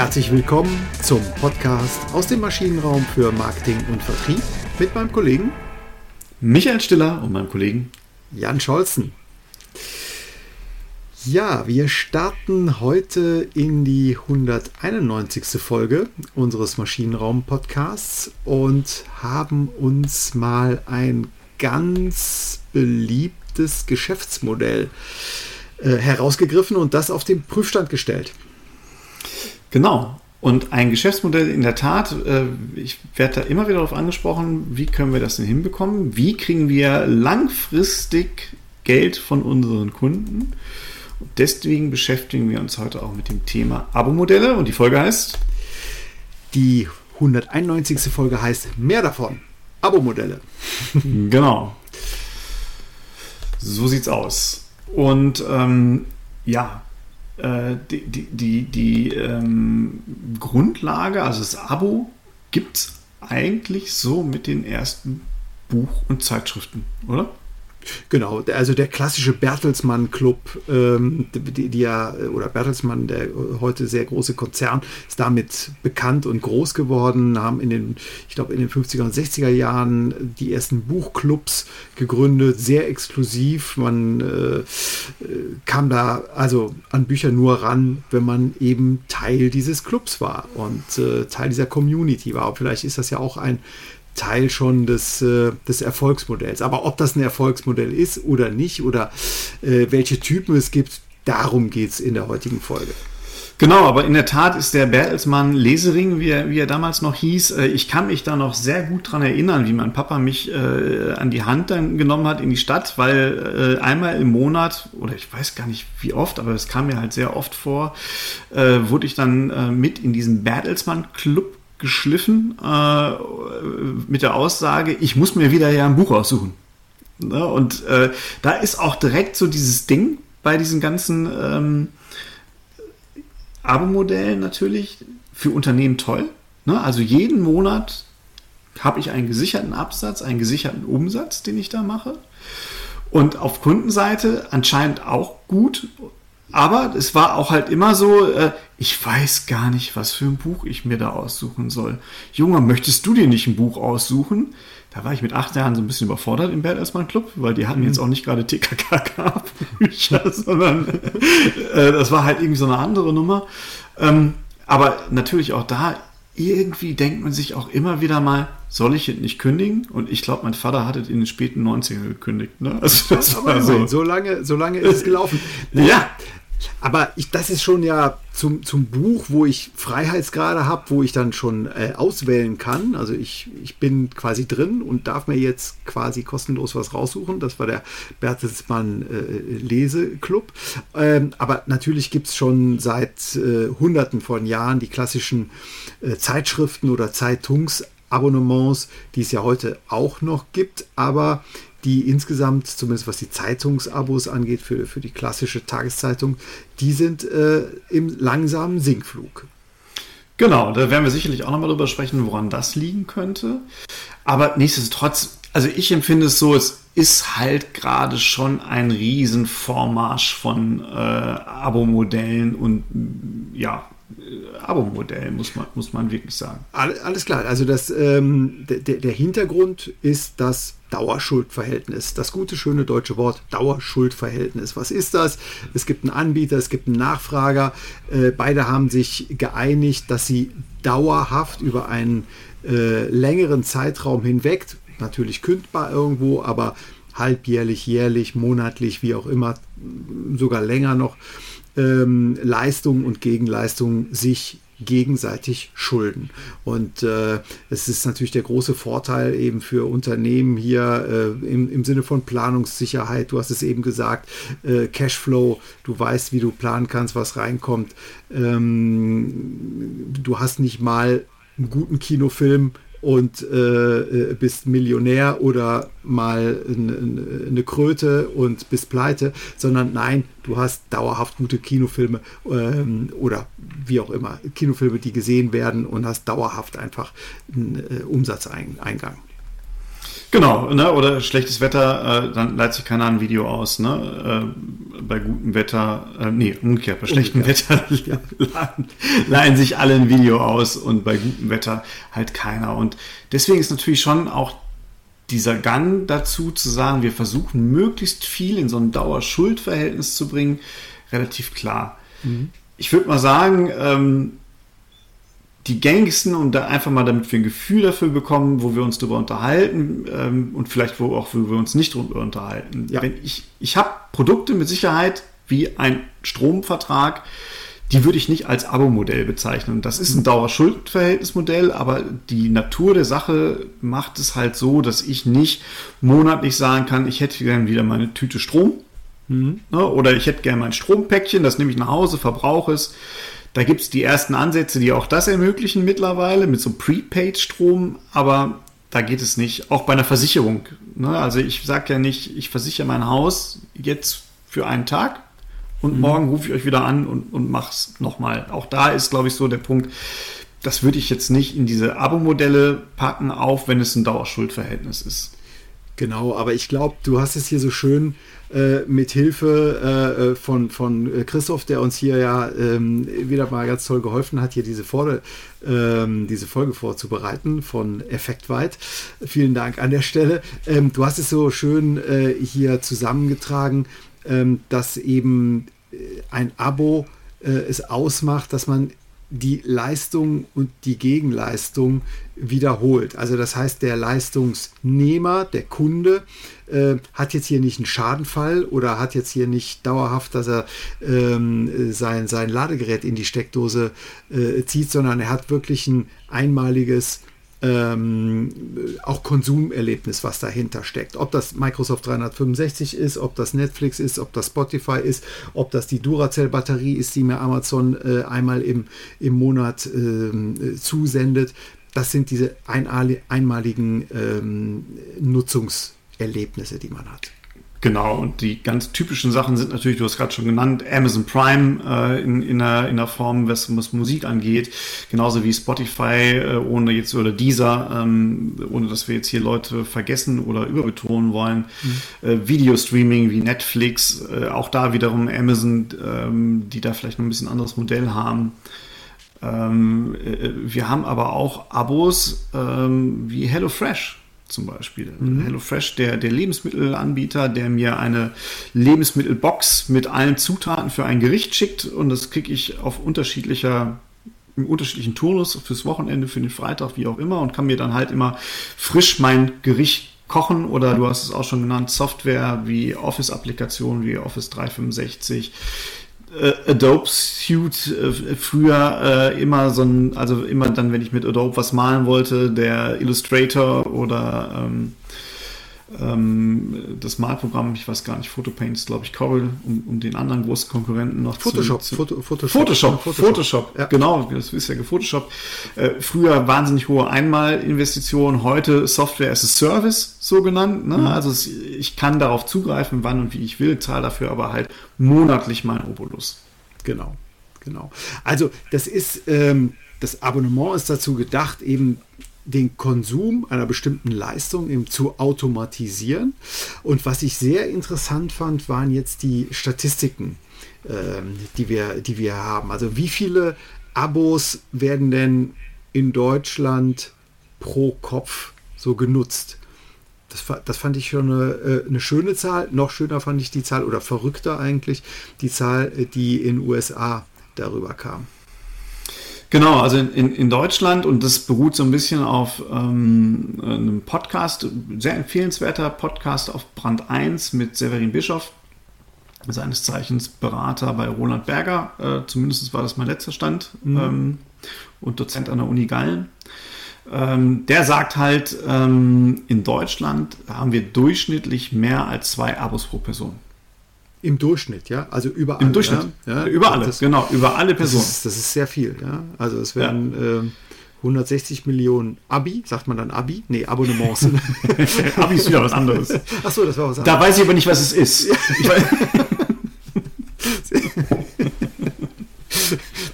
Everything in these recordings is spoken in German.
Herzlich willkommen zum Podcast aus dem Maschinenraum für Marketing und Vertrieb mit meinem Kollegen Michael Stiller und meinem Kollegen Jan Scholzen. Ja, wir starten heute in die 191. Folge unseres Maschinenraum-Podcasts und haben uns mal ein ganz beliebtes Geschäftsmodell äh, herausgegriffen und das auf den Prüfstand gestellt. Genau. Und ein Geschäftsmodell in der Tat, äh, ich werde da immer wieder darauf angesprochen, wie können wir das denn hinbekommen? Wie kriegen wir langfristig Geld von unseren Kunden? Und deswegen beschäftigen wir uns heute auch mit dem Thema Abo-Modelle und die Folge heißt? Die 191. Folge heißt Mehr davon. Abo-Modelle. genau. So sieht's aus. Und ähm, ja, äh, die, die, die, ähm, Grundlage, also das Abo, gibt es eigentlich so mit den ersten Buch- und Zeitschriften, oder? Genau, also der klassische Bertelsmann Club, ähm, die, die, ja, oder Bertelsmann, der heute sehr große Konzern, ist damit bekannt und groß geworden, haben in den, ich glaube, in den 50er und 60er Jahren die ersten Buchclubs gegründet, sehr exklusiv. Man äh, kam da also an Bücher nur ran, wenn man eben Teil dieses Clubs war und äh, Teil dieser Community war. Und vielleicht ist das ja auch ein Teil schon des, äh, des Erfolgsmodells. Aber ob das ein Erfolgsmodell ist oder nicht oder äh, welche Typen es gibt, darum geht es in der heutigen Folge. Genau, aber in der Tat ist der Bertelsmann Lesering, wie er, wie er damals noch hieß, äh, ich kann mich da noch sehr gut dran erinnern, wie mein Papa mich äh, an die Hand dann genommen hat in die Stadt, weil äh, einmal im Monat, oder ich weiß gar nicht wie oft, aber es kam mir halt sehr oft vor, äh, wurde ich dann äh, mit in diesen Bertelsmann Club geschliffen äh, mit der Aussage, ich muss mir wieder ja ein Buch aussuchen. Ne? Und da ist auch direkt so dieses Ding bei diesen ganzen ähm, Abo-Modellen natürlich für Unternehmen toll. Ne? Also jeden Monat habe ich einen gesicherten Absatz, einen gesicherten Umsatz, den ich da mache. Und auf Kundenseite anscheinend auch gut aber es war auch halt immer so, äh, ich weiß gar nicht, was für ein Buch ich mir da aussuchen soll. Junge, möchtest du dir nicht ein Buch aussuchen? Da war ich mit acht Jahren so ein bisschen überfordert im Bertelsmann Club, weil die hatten mhm. jetzt auch nicht gerade TKKK-Bücher, sondern äh, das war halt irgendwie so eine andere Nummer. Ähm, aber natürlich auch da, irgendwie denkt man sich auch immer wieder mal, soll ich es nicht kündigen? Und ich glaube, mein Vater hat es in den späten 90ern gekündigt. Ne? Also das war so. so lange, so lange ist es gelaufen. Ja, aber ich, das ist schon ja zum, zum Buch, wo ich Freiheitsgrade habe, wo ich dann schon äh, auswählen kann. Also ich, ich bin quasi drin und darf mir jetzt quasi kostenlos was raussuchen. Das war der Bertelsmann äh, Leseclub. Ähm, aber natürlich gibt es schon seit äh, Hunderten von Jahren die klassischen äh, Zeitschriften oder Zeitungsabonnements, die es ja heute auch noch gibt. Aber die insgesamt, zumindest was die Zeitungsabos angeht, für, für die klassische Tageszeitung, die sind äh, im langsamen Sinkflug. Genau, da werden wir sicherlich auch nochmal drüber sprechen, woran das liegen könnte. Aber nichtsdestotrotz, also ich empfinde es so, es ist halt gerade schon ein Riesenvormarsch von äh, Abo-Modellen und ja, Abo-Modell, muss man, muss man wirklich sagen. Alles klar. Also das, ähm, der, der Hintergrund ist das Dauerschuldverhältnis. Das gute, schöne deutsche Wort Dauerschuldverhältnis. Was ist das? Es gibt einen Anbieter, es gibt einen Nachfrager. Äh, beide haben sich geeinigt, dass sie dauerhaft über einen äh, längeren Zeitraum hinweg, natürlich kündbar irgendwo, aber halbjährlich, jährlich, monatlich, wie auch immer, sogar länger noch, ähm, Leistungen und Gegenleistungen sich gegenseitig schulden. Und äh, es ist natürlich der große Vorteil eben für Unternehmen hier äh, im, im Sinne von Planungssicherheit. Du hast es eben gesagt, äh, Cashflow, du weißt, wie du planen kannst, was reinkommt. Ähm, du hast nicht mal einen guten Kinofilm und äh, äh, bist Millionär oder mal eine, Kröte und bist pleite, sondern nein, du hast dauerhaft gute Kinofilme ähm, oder wie auch immer, Kinofilme, die gesehen werden und hast dauerhaft einfach einen äh, Umsatzeingang. Genau, ne? oder schlechtes Wetter, äh, dann leitet sich keiner ein Video aus. Ne? Äh, bei gutem Wetter, äh, nee, umgekehrt, bei schlechtem Wetter leihen, leihen sich alle ein Video aus und bei gutem Wetter halt keiner. Und deswegen ist natürlich schon auch dieser Gang dazu zu sagen, wir versuchen möglichst viel in so ein Dauerschuldverhältnis zu bringen, relativ klar. Mhm. Ich würde mal sagen, ähm, die gängigsten und da einfach mal, damit wir ein Gefühl dafür bekommen, wo wir uns darüber unterhalten ähm, und vielleicht wo auch, wo wir uns nicht darüber unterhalten. Ja. Wenn ich ich habe Produkte mit Sicherheit wie ein Stromvertrag, die würde ich nicht als Abo-Modell bezeichnen. Das ist ein Dauerschuldverhältnismodell, aber die Natur der Sache macht es halt so, dass ich nicht monatlich sagen kann, ich hätte gerne wieder meine Tüte Strom. Mhm. Ne, oder ich hätte gerne mein Strompäckchen, das nehme ich nach Hause, verbrauche es. Da gibt es die ersten Ansätze, die auch das ermöglichen mittlerweile mit so Prepaid-Strom, aber da geht es nicht. Auch bei einer Versicherung. Ne? Also ich sage ja nicht, ich versichere mein Haus jetzt für einen Tag, und mhm. morgen rufe ich euch wieder an und, und mach's nochmal. Auch da ist, glaube ich, so der Punkt, das würde ich jetzt nicht in diese Abo-Modelle packen, auch wenn es ein Dauerschuldverhältnis ist. Genau, aber ich glaube, du hast es hier so schön äh, mit Hilfe äh, von, von Christoph, der uns hier ja ähm, wieder mal ganz toll geholfen hat, hier diese, Vor ähm, diese Folge vorzubereiten von Effektweit. Vielen Dank an der Stelle. Ähm, du hast es so schön äh, hier zusammengetragen ähm, dass eben äh, ein Abo äh, es ausmacht, dass man die Leistung und die Gegenleistung wiederholt. Also das heißt, der Leistungsnehmer, der Kunde, äh, hat jetzt hier nicht einen Schadenfall oder hat jetzt hier nicht dauerhaft, dass er ähm, sein, sein Ladegerät in die Steckdose äh, zieht, sondern er hat wirklich ein einmaliges ähm, auch Konsumerlebnis, was dahinter steckt. Ob das Microsoft 365 ist, ob das Netflix ist, ob das Spotify ist, ob das die Duracell-Batterie ist, die mir Amazon äh, einmal im, im Monat äh, zusendet. Das sind diese einmaligen ähm, Nutzungserlebnisse, die man hat. Genau, und die ganz typischen Sachen sind natürlich, du hast gerade schon genannt, Amazon Prime äh, in, in, einer, in einer Form, was, was Musik angeht, genauso wie Spotify, äh, ohne jetzt oder dieser, ähm, ohne dass wir jetzt hier Leute vergessen oder überbetonen wollen. Mhm. Äh, Videostreaming wie Netflix, äh, auch da wiederum Amazon, ähm, die da vielleicht noch ein bisschen anderes Modell haben. Ähm, äh, wir haben aber auch Abos ähm, wie HelloFresh zum Beispiel. Mhm. HelloFresh, der, der Lebensmittelanbieter, der mir eine Lebensmittelbox mit allen Zutaten für ein Gericht schickt und das kriege ich auf unterschiedlicher im unterschiedlichen Turnus fürs Wochenende, für den Freitag, wie auch immer und kann mir dann halt immer frisch mein Gericht kochen oder du hast es auch schon genannt, Software wie Office-Applikationen wie Office 365, äh, Adobe Suite äh, früher äh, immer so ein, also immer dann, wenn ich mit Adobe was malen wollte, der Illustrator oder ähm, ähm, das Malprogramm, ich weiß gar nicht, Photopaint ist glaube ich Corel, um, um, den anderen großen Konkurrenten noch Photoshop, zu, Foto, Photoshop, Photoshop, Photoshop, Photoshop ja. genau, das ist ja Photoshop. Äh, früher wahnsinnig hohe Einmalinvestitionen, heute Software as a Service so genannt. Ne? Mhm. Also es, ich kann darauf zugreifen, wann und wie ich will, zahle dafür aber halt monatlich mein Obolus. Genau, genau. Also das ist ähm, das Abonnement ist dazu gedacht, eben den Konsum einer bestimmten Leistung eben zu automatisieren. Und was ich sehr interessant fand, waren jetzt die Statistiken, ähm, die, wir, die wir haben. Also wie viele Abos werden denn in Deutschland pro Kopf so genutzt? Das, das, fand ich schon eine, äh, eine, schöne Zahl. Noch schöner fand ich die Zahl, oder verrückter eigentlich, die Zahl, äh, die in USA darüber kam. Genau, also in, in Deutschland und das beruht so ein bisschen auf ähm, einem Podcast, sehr empfehlenswerter Podcast auf Brand 1 mit Severin Bischoff, seines Zeichens Berater bei Roland Berger, äh, zumindest war das mein letzter Stand, mhm. ähm, und Dozent an der Uni Gallen. Ähm, der sagt halt, ähm, in Deutschland haben wir durchschnittlich mehr als zwei Abos pro Person. Im Durchschnitt, ja, also überall. Im Durchschnitt, ja, über alle, genau, über alle Personen. Das ist, das ist sehr viel, ja. Also es werden ja. äh, 160 Millionen Abi, sagt man dann Abi? Nee, Abonnements. Abi ist wieder was anderes. Ach so, das war was anderes. Da weiß ich aber nicht, was es ist.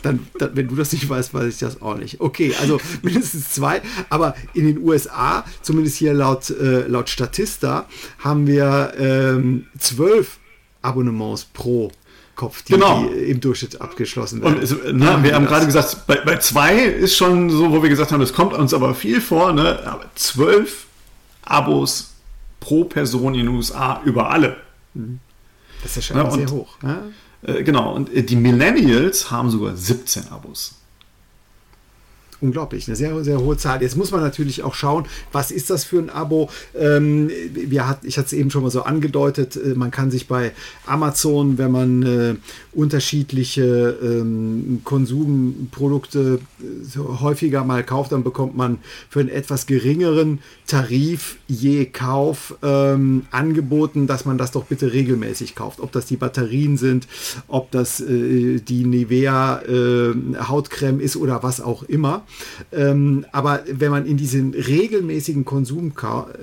dann, dann, wenn du das nicht weißt, weiß ich das auch nicht. Okay, also mindestens zwei. Aber in den USA, zumindest hier laut, äh, laut Statista, haben wir ähm, zwölf Abonnements pro Kopf, die, genau. die im Durchschnitt abgeschlossen werden. Und es, ne, wir haben gerade gesagt, bei, bei, zwei ist schon so, wo wir gesagt haben, das kommt uns aber viel vor, ne? aber zwölf Abos pro Person in den USA über alle. Das ist ja schon ne, sehr hoch. Ne? Äh, genau, und äh, die Millennials haben sogar 17 Abos unglaublich, eine sehr, sehr hohe Zahl. Jetzt muss man natürlich auch schauen, was ist das für ein Abo? Ähm, wir hat, ich hatte es eben schon mal so angedeutet, äh, man kann sich bei Amazon, wenn man äh, unterschiedliche ähm, Konsumprodukte äh, häufiger mal kauft, dann bekommt man für einen etwas geringeren Tarif je Kauf ähm, angeboten, dass man das doch bitte regelmäßig kauft. Ob das die Batterien sind, ob das äh, die Nivea äh, Hautcreme ist oder was auch immer. Ähm, aber wenn man in diesen regelmäßigen Konsum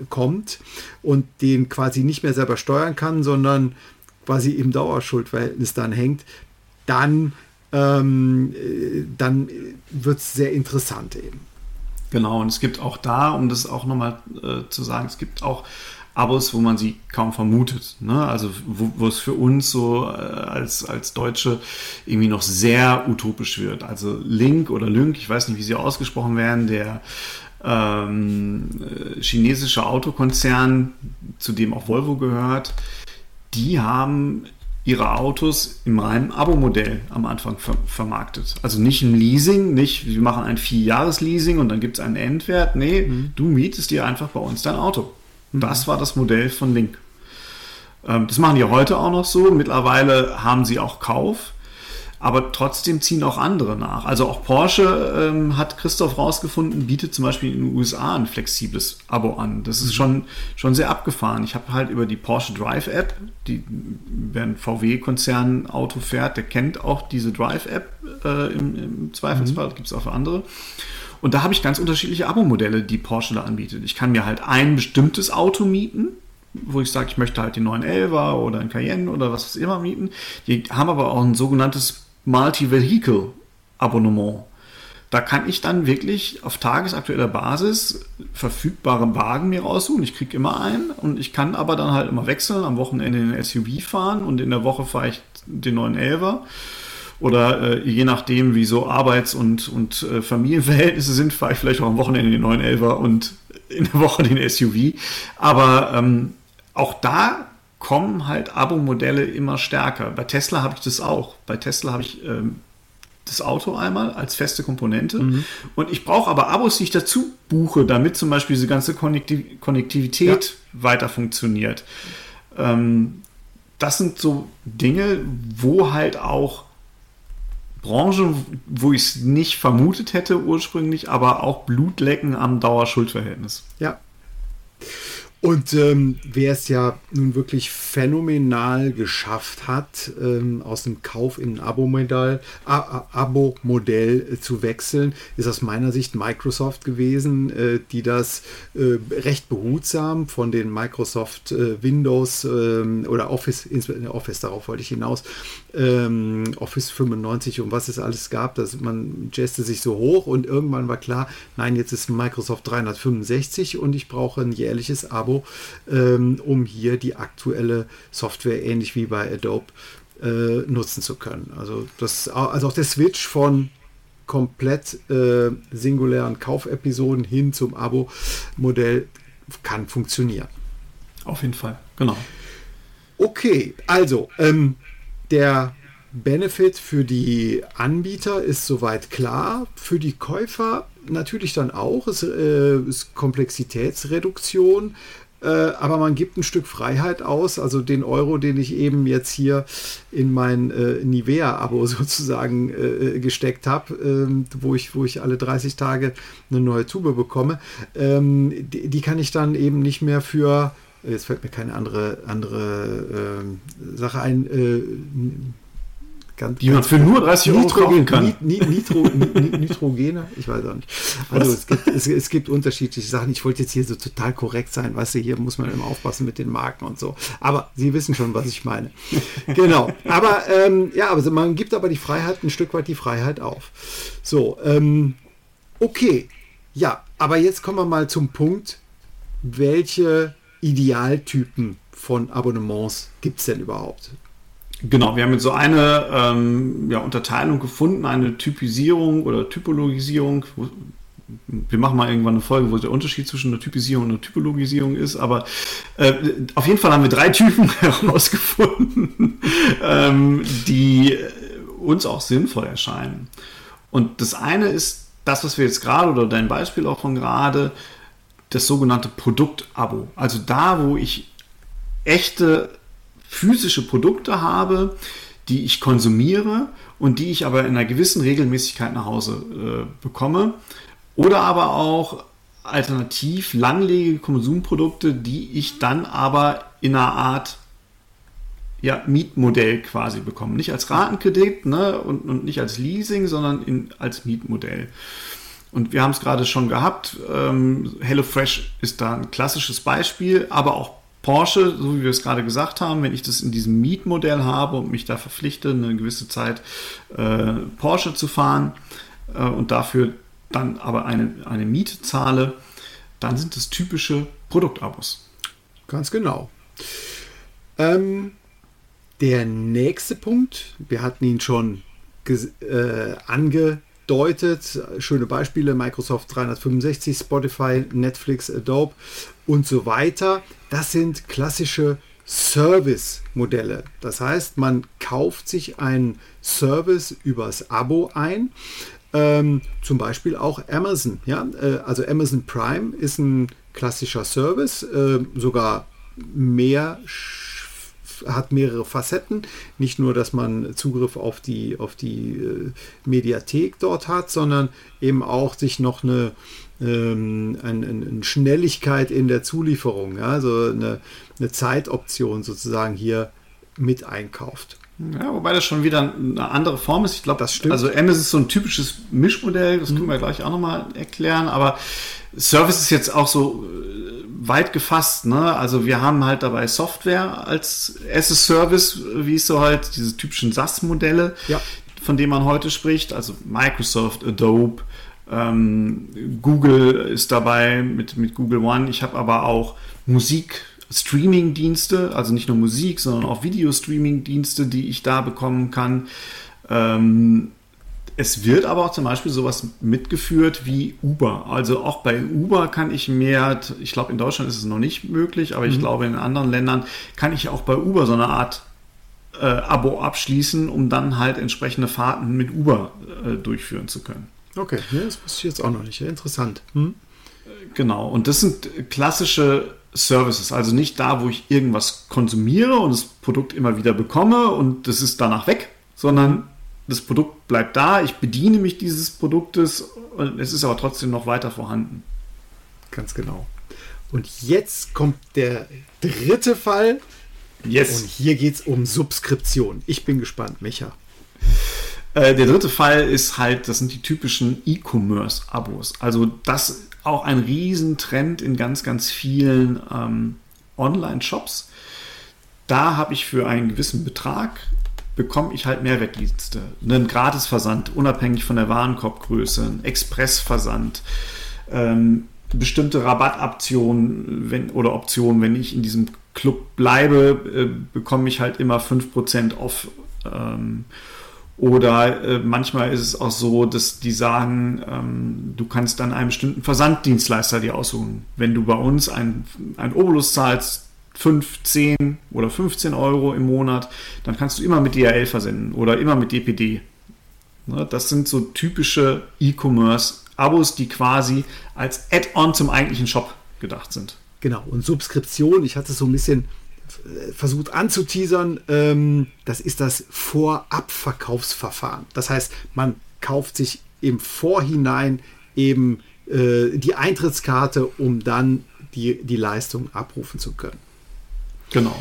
kommt und den quasi nicht mehr selber steuern kann, sondern quasi im Dauerschuldverhältnis dann hängt, dann, ähm, äh, dann wird es sehr interessant eben. Genau, und es gibt auch da, um das auch nochmal äh, zu sagen, es gibt auch Abos, wo man sie kaum vermutet. Ne? Also wo, wo es für uns so äh, als, als Deutsche irgendwie noch sehr utopisch wird. Also Link oder Link, ich weiß nicht, wie sie ausgesprochen werden, der ähm, äh, chinesische Autokonzern, zu dem auch Volvo gehört, die haben ihre Autos im reinen Abo-Modell am Anfang ver vermarktet. Also nicht ein Leasing, nicht wir machen ein Vierjahres-Leasing und dann gibt es einen Endwert. Nee, mhm. du mietest dir einfach bei uns dein Auto. Das war das Modell von Link. Ähm, das machen die heute auch noch so. Mittlerweile haben sie auch Kauf. Aber trotzdem ziehen auch andere nach. Also auch Porsche ähm, hat Christoph rausgefunden, bietet zum Beispiel in den USA ein flexibles Abo an. Das ist mhm. schon, schon sehr abgefahren. Ich habe halt über die Porsche Drive App, die, wer ein VW-Konzern Auto fährt, der kennt auch diese Drive App äh, im, im, Zweifelsfall. Mhm. Gibt es auch für andere. Und da habe ich ganz unterschiedliche Abo-Modelle, die Porsche da anbietet. Ich kann mir halt ein bestimmtes Auto mieten, wo ich sage, ich möchte halt den 911er oder ein Cayenne oder was immer mieten. Die haben aber auch ein sogenanntes Multi-Vehicle-Abonnement. Da kann ich dann wirklich auf tagesaktueller Basis verfügbare Wagen mir raussuchen. Ich kriege immer einen und ich kann aber dann halt immer wechseln, am Wochenende den SUV fahren und in der Woche fahre ich den 911er oder äh, je nachdem, wie so Arbeits- und, und äh, Familienverhältnisse sind, fahre ich vielleicht auch am Wochenende den 911er und in der Woche den SUV. Aber ähm, auch da kommen halt Abo-Modelle immer stärker. Bei Tesla habe ich das auch. Bei Tesla habe ich ähm, das Auto einmal als feste Komponente. Mhm. Und ich brauche aber Abos, die ich dazu buche, damit zum Beispiel diese ganze Konnektiv Konnektivität ja. weiter funktioniert. Ähm, das sind so Dinge, wo halt auch Branche, wo ich es nicht vermutet hätte ursprünglich, aber auch Blutlecken am Dauerschuldverhältnis. Ja. Und ähm, wer es ja nun wirklich phänomenal geschafft hat, ähm, aus dem Kauf in ein Abo-Modell Abo äh, zu wechseln, ist aus meiner Sicht Microsoft gewesen, äh, die das äh, recht behutsam von den Microsoft äh, Windows ähm, oder Office, Office, darauf wollte ich hinaus, ähm, Office 95 und was es alles gab, dass man jazzte sich so hoch und irgendwann war klar, nein, jetzt ist Microsoft 365 und ich brauche ein jährliches Abo, ähm, um hier die aktuelle Software ähnlich wie bei Adobe äh, nutzen zu können. Also, das, also auch der Switch von komplett äh, singulären Kaufepisoden hin zum Abo-Modell kann funktionieren. Auf jeden Fall, genau. Okay, also ähm, der Benefit für die Anbieter ist soweit klar. Für die Käufer natürlich dann auch. Es äh, ist Komplexitätsreduktion. Äh, aber man gibt ein Stück Freiheit aus. Also den Euro, den ich eben jetzt hier in mein äh, Nivea-Abo sozusagen äh, gesteckt habe, ähm, wo, ich, wo ich alle 30 Tage eine neue Tube bekomme, ähm, die, die kann ich dann eben nicht mehr für jetzt fällt mir keine andere, andere äh, Sache ein, äh, Ganz, die man für nur 30 Euro Nitrogen, kaufen kann. Nitro, Nitrogene, ich weiß auch nicht. Also es gibt, es, es, gibt unterschiedliche Sachen. Ich wollte jetzt hier so total korrekt sein, weißt du, hier muss man immer aufpassen mit den Marken und so. Aber Sie wissen schon, was ich meine. genau. Aber ähm, ja, also man gibt aber die Freiheit, ein Stück weit die Freiheit auf. So, ähm, okay. Ja, aber jetzt kommen wir mal zum Punkt, welche Idealtypen von Abonnements gibt es denn überhaupt? Genau, wir haben jetzt so eine ähm, ja, Unterteilung gefunden, eine Typisierung oder Typologisierung. Wir machen mal irgendwann eine Folge, wo der Unterschied zwischen einer Typisierung und einer Typologisierung ist, aber äh, auf jeden Fall haben wir drei Typen herausgefunden, ähm, die uns auch sinnvoll erscheinen. Und das eine ist das, was wir jetzt gerade oder dein Beispiel auch von gerade, das sogenannte Produktabo. Also da, wo ich echte physische Produkte habe, die ich konsumiere und die ich aber in einer gewissen Regelmäßigkeit nach Hause äh, bekomme. Oder aber auch alternativ langlebige Konsumprodukte, die ich dann aber in einer Art ja, Mietmodell quasi bekomme. Nicht als Ratenkredit ne, und, und nicht als Leasing, sondern in, als Mietmodell. Und wir haben es gerade schon gehabt. Ähm, HelloFresh ist da ein klassisches Beispiel, aber auch Porsche, so wie wir es gerade gesagt haben, wenn ich das in diesem Mietmodell habe und mich da verpflichte, eine gewisse Zeit äh, Porsche zu fahren äh, und dafür dann aber eine, eine Miete zahle, dann sind das typische Produktabos. Ganz genau. Ähm, der nächste Punkt, wir hatten ihn schon äh, angedeutet, schöne Beispiele, Microsoft 365, Spotify, Netflix, Adobe und so weiter. Das sind klassische Service-Modelle. Das heißt, man kauft sich einen Service übers Abo ein. Ähm, zum Beispiel auch Amazon. Ja? Äh, also Amazon Prime ist ein klassischer Service, äh, sogar mehr hat mehrere Facetten. Nicht nur, dass man Zugriff auf die, auf die äh, Mediathek dort hat, sondern eben auch sich noch eine, ähm, eine, eine Schnelligkeit in der Zulieferung, ja, also eine, eine Zeitoption sozusagen hier mit einkauft. Ja, wobei das schon wieder eine andere Form ist. Ich glaube, das stimmt. Also Amazon ist so ein typisches Mischmodell, das können wir gleich auch nochmal erklären, aber Service ist jetzt auch so äh, weit gefasst. Ne? Also wir haben halt dabei Software als as a Service, wie es so halt, diese typischen SaaS-Modelle, ja. von denen man heute spricht. Also Microsoft, Adobe, ähm, Google ist dabei mit, mit Google One. Ich habe aber auch Musik. Streaming-Dienste, also nicht nur Musik, sondern auch Video-Streaming-Dienste, die ich da bekommen kann. Ähm, es wird aber auch zum Beispiel sowas mitgeführt wie Uber. Also auch bei Uber kann ich mehr, ich glaube in Deutschland ist es noch nicht möglich, aber mhm. ich glaube in anderen Ländern kann ich auch bei Uber so eine Art äh, Abo abschließen, um dann halt entsprechende Fahrten mit Uber äh, durchführen zu können. Okay, ja, das wusste ich jetzt auch noch nicht. Ja, interessant. Hm? Genau, und das sind klassische Services, also nicht da, wo ich irgendwas konsumiere und das Produkt immer wieder bekomme und das ist danach weg, sondern das Produkt bleibt da, ich bediene mich dieses Produktes und es ist aber trotzdem noch weiter vorhanden. Ganz genau. Und jetzt kommt der dritte Fall. Yes. Und hier geht es um Subskription. Ich bin gespannt, Micha. Äh, der dritte Fall ist halt, das sind die typischen E-Commerce-Abos. Also das auch ein Riesentrend in ganz, ganz vielen ähm, Online-Shops. Da habe ich für einen gewissen Betrag bekomme ich halt Mehrwertdienste. Einen Gratisversand, unabhängig von der Warenkorbgröße, einen Expressversand, ähm, bestimmte Rabattaktionen wenn, oder Optionen, wenn ich in diesem Club bleibe, äh, bekomme ich halt immer 5% off. Ähm, oder äh, manchmal ist es auch so, dass die sagen, ähm, du kannst dann einen bestimmten Versanddienstleister dir aussuchen. Wenn du bei uns ein, Obolus zahlst, 5, 10 oder 15 Euro im Monat, dann kannst du immer mit DHL versenden oder immer mit DPD. Ne, das sind so typische E-Commerce-Abos, die quasi als Add-on zum eigentlichen Shop gedacht sind. Genau, und Subskription, ich hatte so ein bisschen versucht anzuteasern, ähm, das ist das Vorabverkaufsverfahren. Das heißt, man kauft sich im Vorhinein eben äh, die Eintrittskarte, um dann die, die Leistung abrufen zu können. Genau.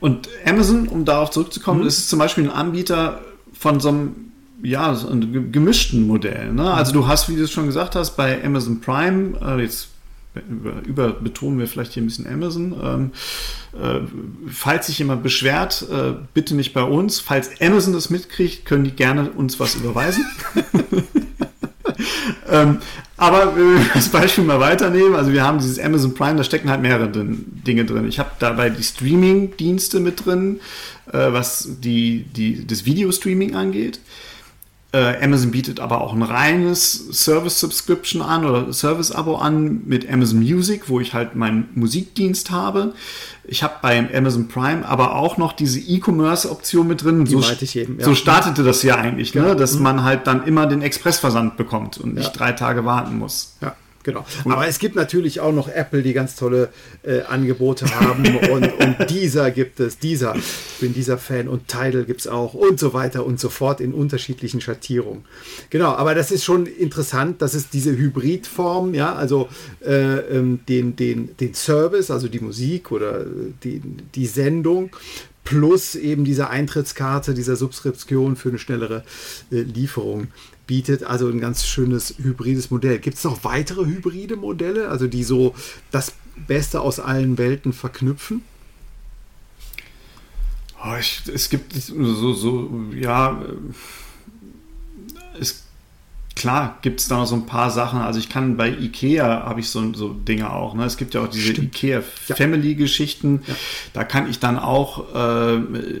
Und Amazon, um darauf zurückzukommen, mhm. ist zum Beispiel ein Anbieter von so einem ja, so einem gemischten Modell. Ne? Also du hast, wie du es schon gesagt hast, bei Amazon Prime, äh, jetzt über, überbetonen wir vielleicht hier ein bisschen Amazon. Ähm, äh, falls sich jemand beschwert, äh, bitte nicht bei uns. Falls Amazon das mitkriegt, können die gerne uns was überweisen. ähm, aber äh, das Beispiel mal weiternehmen. Also wir haben dieses Amazon Prime, da stecken halt mehrere Dinge drin. Ich habe dabei die Streaming-Dienste mit drin, äh, was die, die, das Video-Streaming angeht. Äh, Amazon bietet aber auch ein reines Service-Subscription an oder Service-Abo an mit Amazon Music, wo ich halt meinen Musikdienst habe. Ich habe bei Amazon Prime aber auch noch diese E-Commerce-Option mit drin. Die so, ich eben, ja. so startete das ja eigentlich, ne? Ja. dass Mhm. man halt dann immer den Expressversand bekommt und nicht Ja. drei Tage warten muss. Ja, genau. Aber es gibt natürlich auch noch Apple, die ganz tolle äh, Angebote haben. und, und dieser gibt es, dieser. Ich bin dieser Fan und Tidal gibt es auch und so weiter und so fort in unterschiedlichen Schattierungen. Genau, aber das ist schon interessant, dass es diese Hybridform, ja, also äh, ähm, den, den, den Service, also die Musik oder äh, die, die Sendung plus eben diese Eintrittskarte, dieser Subskription für eine schnellere äh, Lieferung bietet. Also ein ganz schönes hybrides Modell. Gibt es noch weitere hybride Modelle, also die so das Beste aus allen Welten verknüpfen? Oh, ich, es gibt so, so ja, äh, es, klar gibt es da noch so ein paar Sachen. Also ich kann bei Ikea habe ich so, so Dinge auch. Ne? Es gibt ja auch diese Stimmt. Ikea Ja. Family-Geschichten. Ja. Da kann ich dann auch, äh,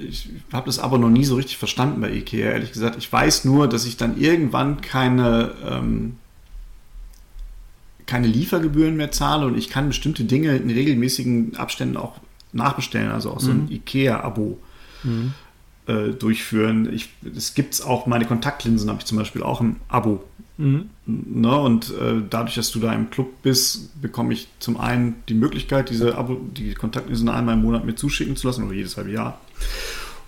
ich habe das aber noch nie so richtig verstanden bei Ikea, ehrlich gesagt. Ich weiß nur, dass ich dann irgendwann keine ähm, keine Liefergebühren mehr zahle und ich kann bestimmte Dinge in regelmäßigen Abständen auch nachbestellen, also auch so ein IKEA-Abo äh, durchführen. Ich, es gibt auch, meine Kontaktlinsen habe ich zum Beispiel auch im Abo. Ne? Und äh, dadurch, dass du da im Club bist, bekomme ich zum einen die Möglichkeit, diese Abo, die Kontaktlinsen einmal im Monat mir zuschicken zu lassen oder jedes halbe Jahr.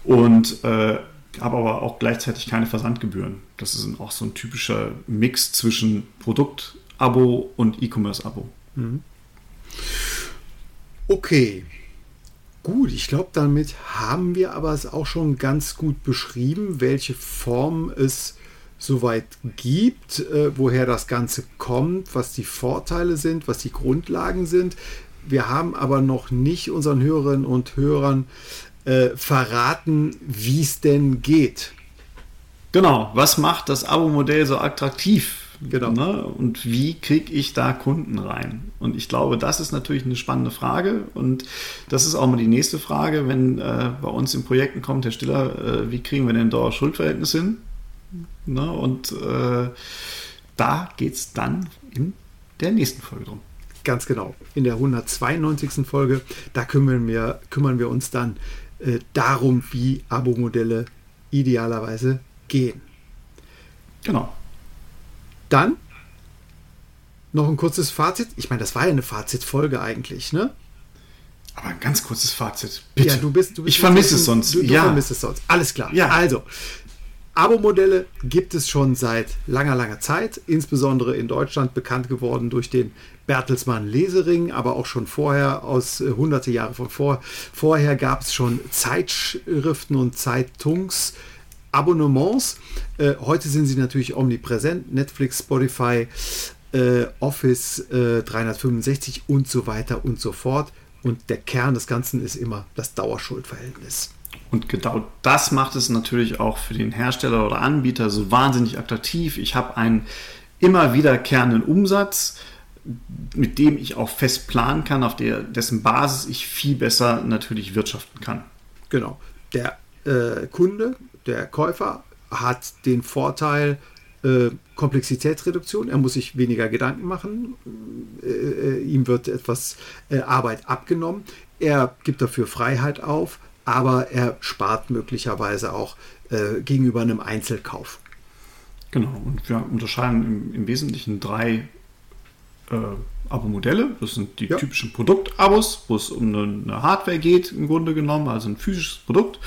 Und äh, habe aber auch gleichzeitig keine Versandgebühren. Das ist auch so ein typischer Mix zwischen Produkt-Abo und E-Commerce-Abo. Okay. Gut, ich glaube, damit haben wir aber es auch schon ganz gut beschrieben, welche Form es soweit gibt, äh, woher das Ganze kommt, was die Vorteile sind, was die Grundlagen sind. Wir haben aber noch nicht unseren Hörerinnen und Hörern äh, verraten, wie es denn geht. Genau, was macht das Abo-Modell so attraktiv? Genau. Ne? Und wie kriege ich da Kunden rein? Und ich glaube, das ist natürlich eine spannende Frage. Und das ist auch mal die nächste Frage, wenn äh, bei uns in Projekten kommt, Herr Stiller, äh, wie kriegen wir denn Dauer-Schuldverhältnis hin? Ne? Und äh, da geht es dann in der nächsten Folge drum. Ganz genau. In der 192. Folge, da kümmern wir, kümmern wir uns dann äh, darum, wie Abo-Modelle idealerweise gehen. Genau. Dann noch ein kurzes Fazit. Ich meine, das war ja eine Fazitfolge eigentlich, ne? Aber ein ganz kurzes Fazit. Bitte. Ja, du bist, du bist ich vermisse es sonst. Du, du ja. vermisst es sonst. Alles klar. Ja. Also, Abo-Modelle gibt es schon seit langer, langer Zeit, insbesondere in Deutschland bekannt geworden durch den Bertelsmann Lesering, aber auch schon vorher, aus äh, hunderte Jahre von vor, vorher gab es schon Zeitschriften und Zeitungsabonnements. Äh, heute sind sie natürlich omnipräsent, Netflix, Spotify, äh, Office äh, 365 und so weiter und so fort. Und der Kern des Ganzen ist immer das Dauerschuldverhältnis. Und genau das macht es natürlich auch für den Hersteller oder Anbieter so wahnsinnig attraktiv. Ich habe einen immer wiederkehrenden Umsatz, mit dem ich auch fest planen kann, auf der, dessen Basis ich viel besser natürlich wirtschaften kann. Genau. Der äh, Kunde, der Käufer hat den Vorteil äh, Komplexitätsreduktion. Er muss sich weniger Gedanken machen. Äh, äh, ihm wird etwas äh, Arbeit abgenommen. Er gibt dafür Freiheit auf, aber er spart möglicherweise auch äh, gegenüber einem Einzelkauf. Genau, und wir unterscheiden im, im Wesentlichen drei äh, Abo-Modelle. Das sind die Ja. typischen Produktabos, wo es um eine, eine Hardware geht, im Grunde genommen, also ein physisches Produkt.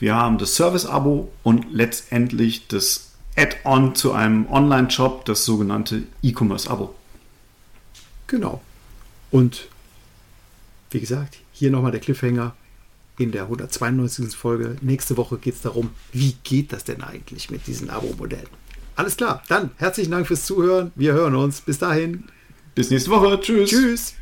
Wir haben das Service-Abo und letztendlich das Add-on zu einem Online-Shop, das sogenannte E-Commerce-Abo. Genau. Und wie gesagt, hier nochmal der Cliffhanger. in der 192. Folge. Nächste Woche geht es darum, wie geht das denn eigentlich mit diesen Abo-Modellen? Alles klar, dann herzlichen Dank fürs Zuhören. Wir hören uns. Bis dahin. Bis nächste Woche. Tschüss. Tschüss.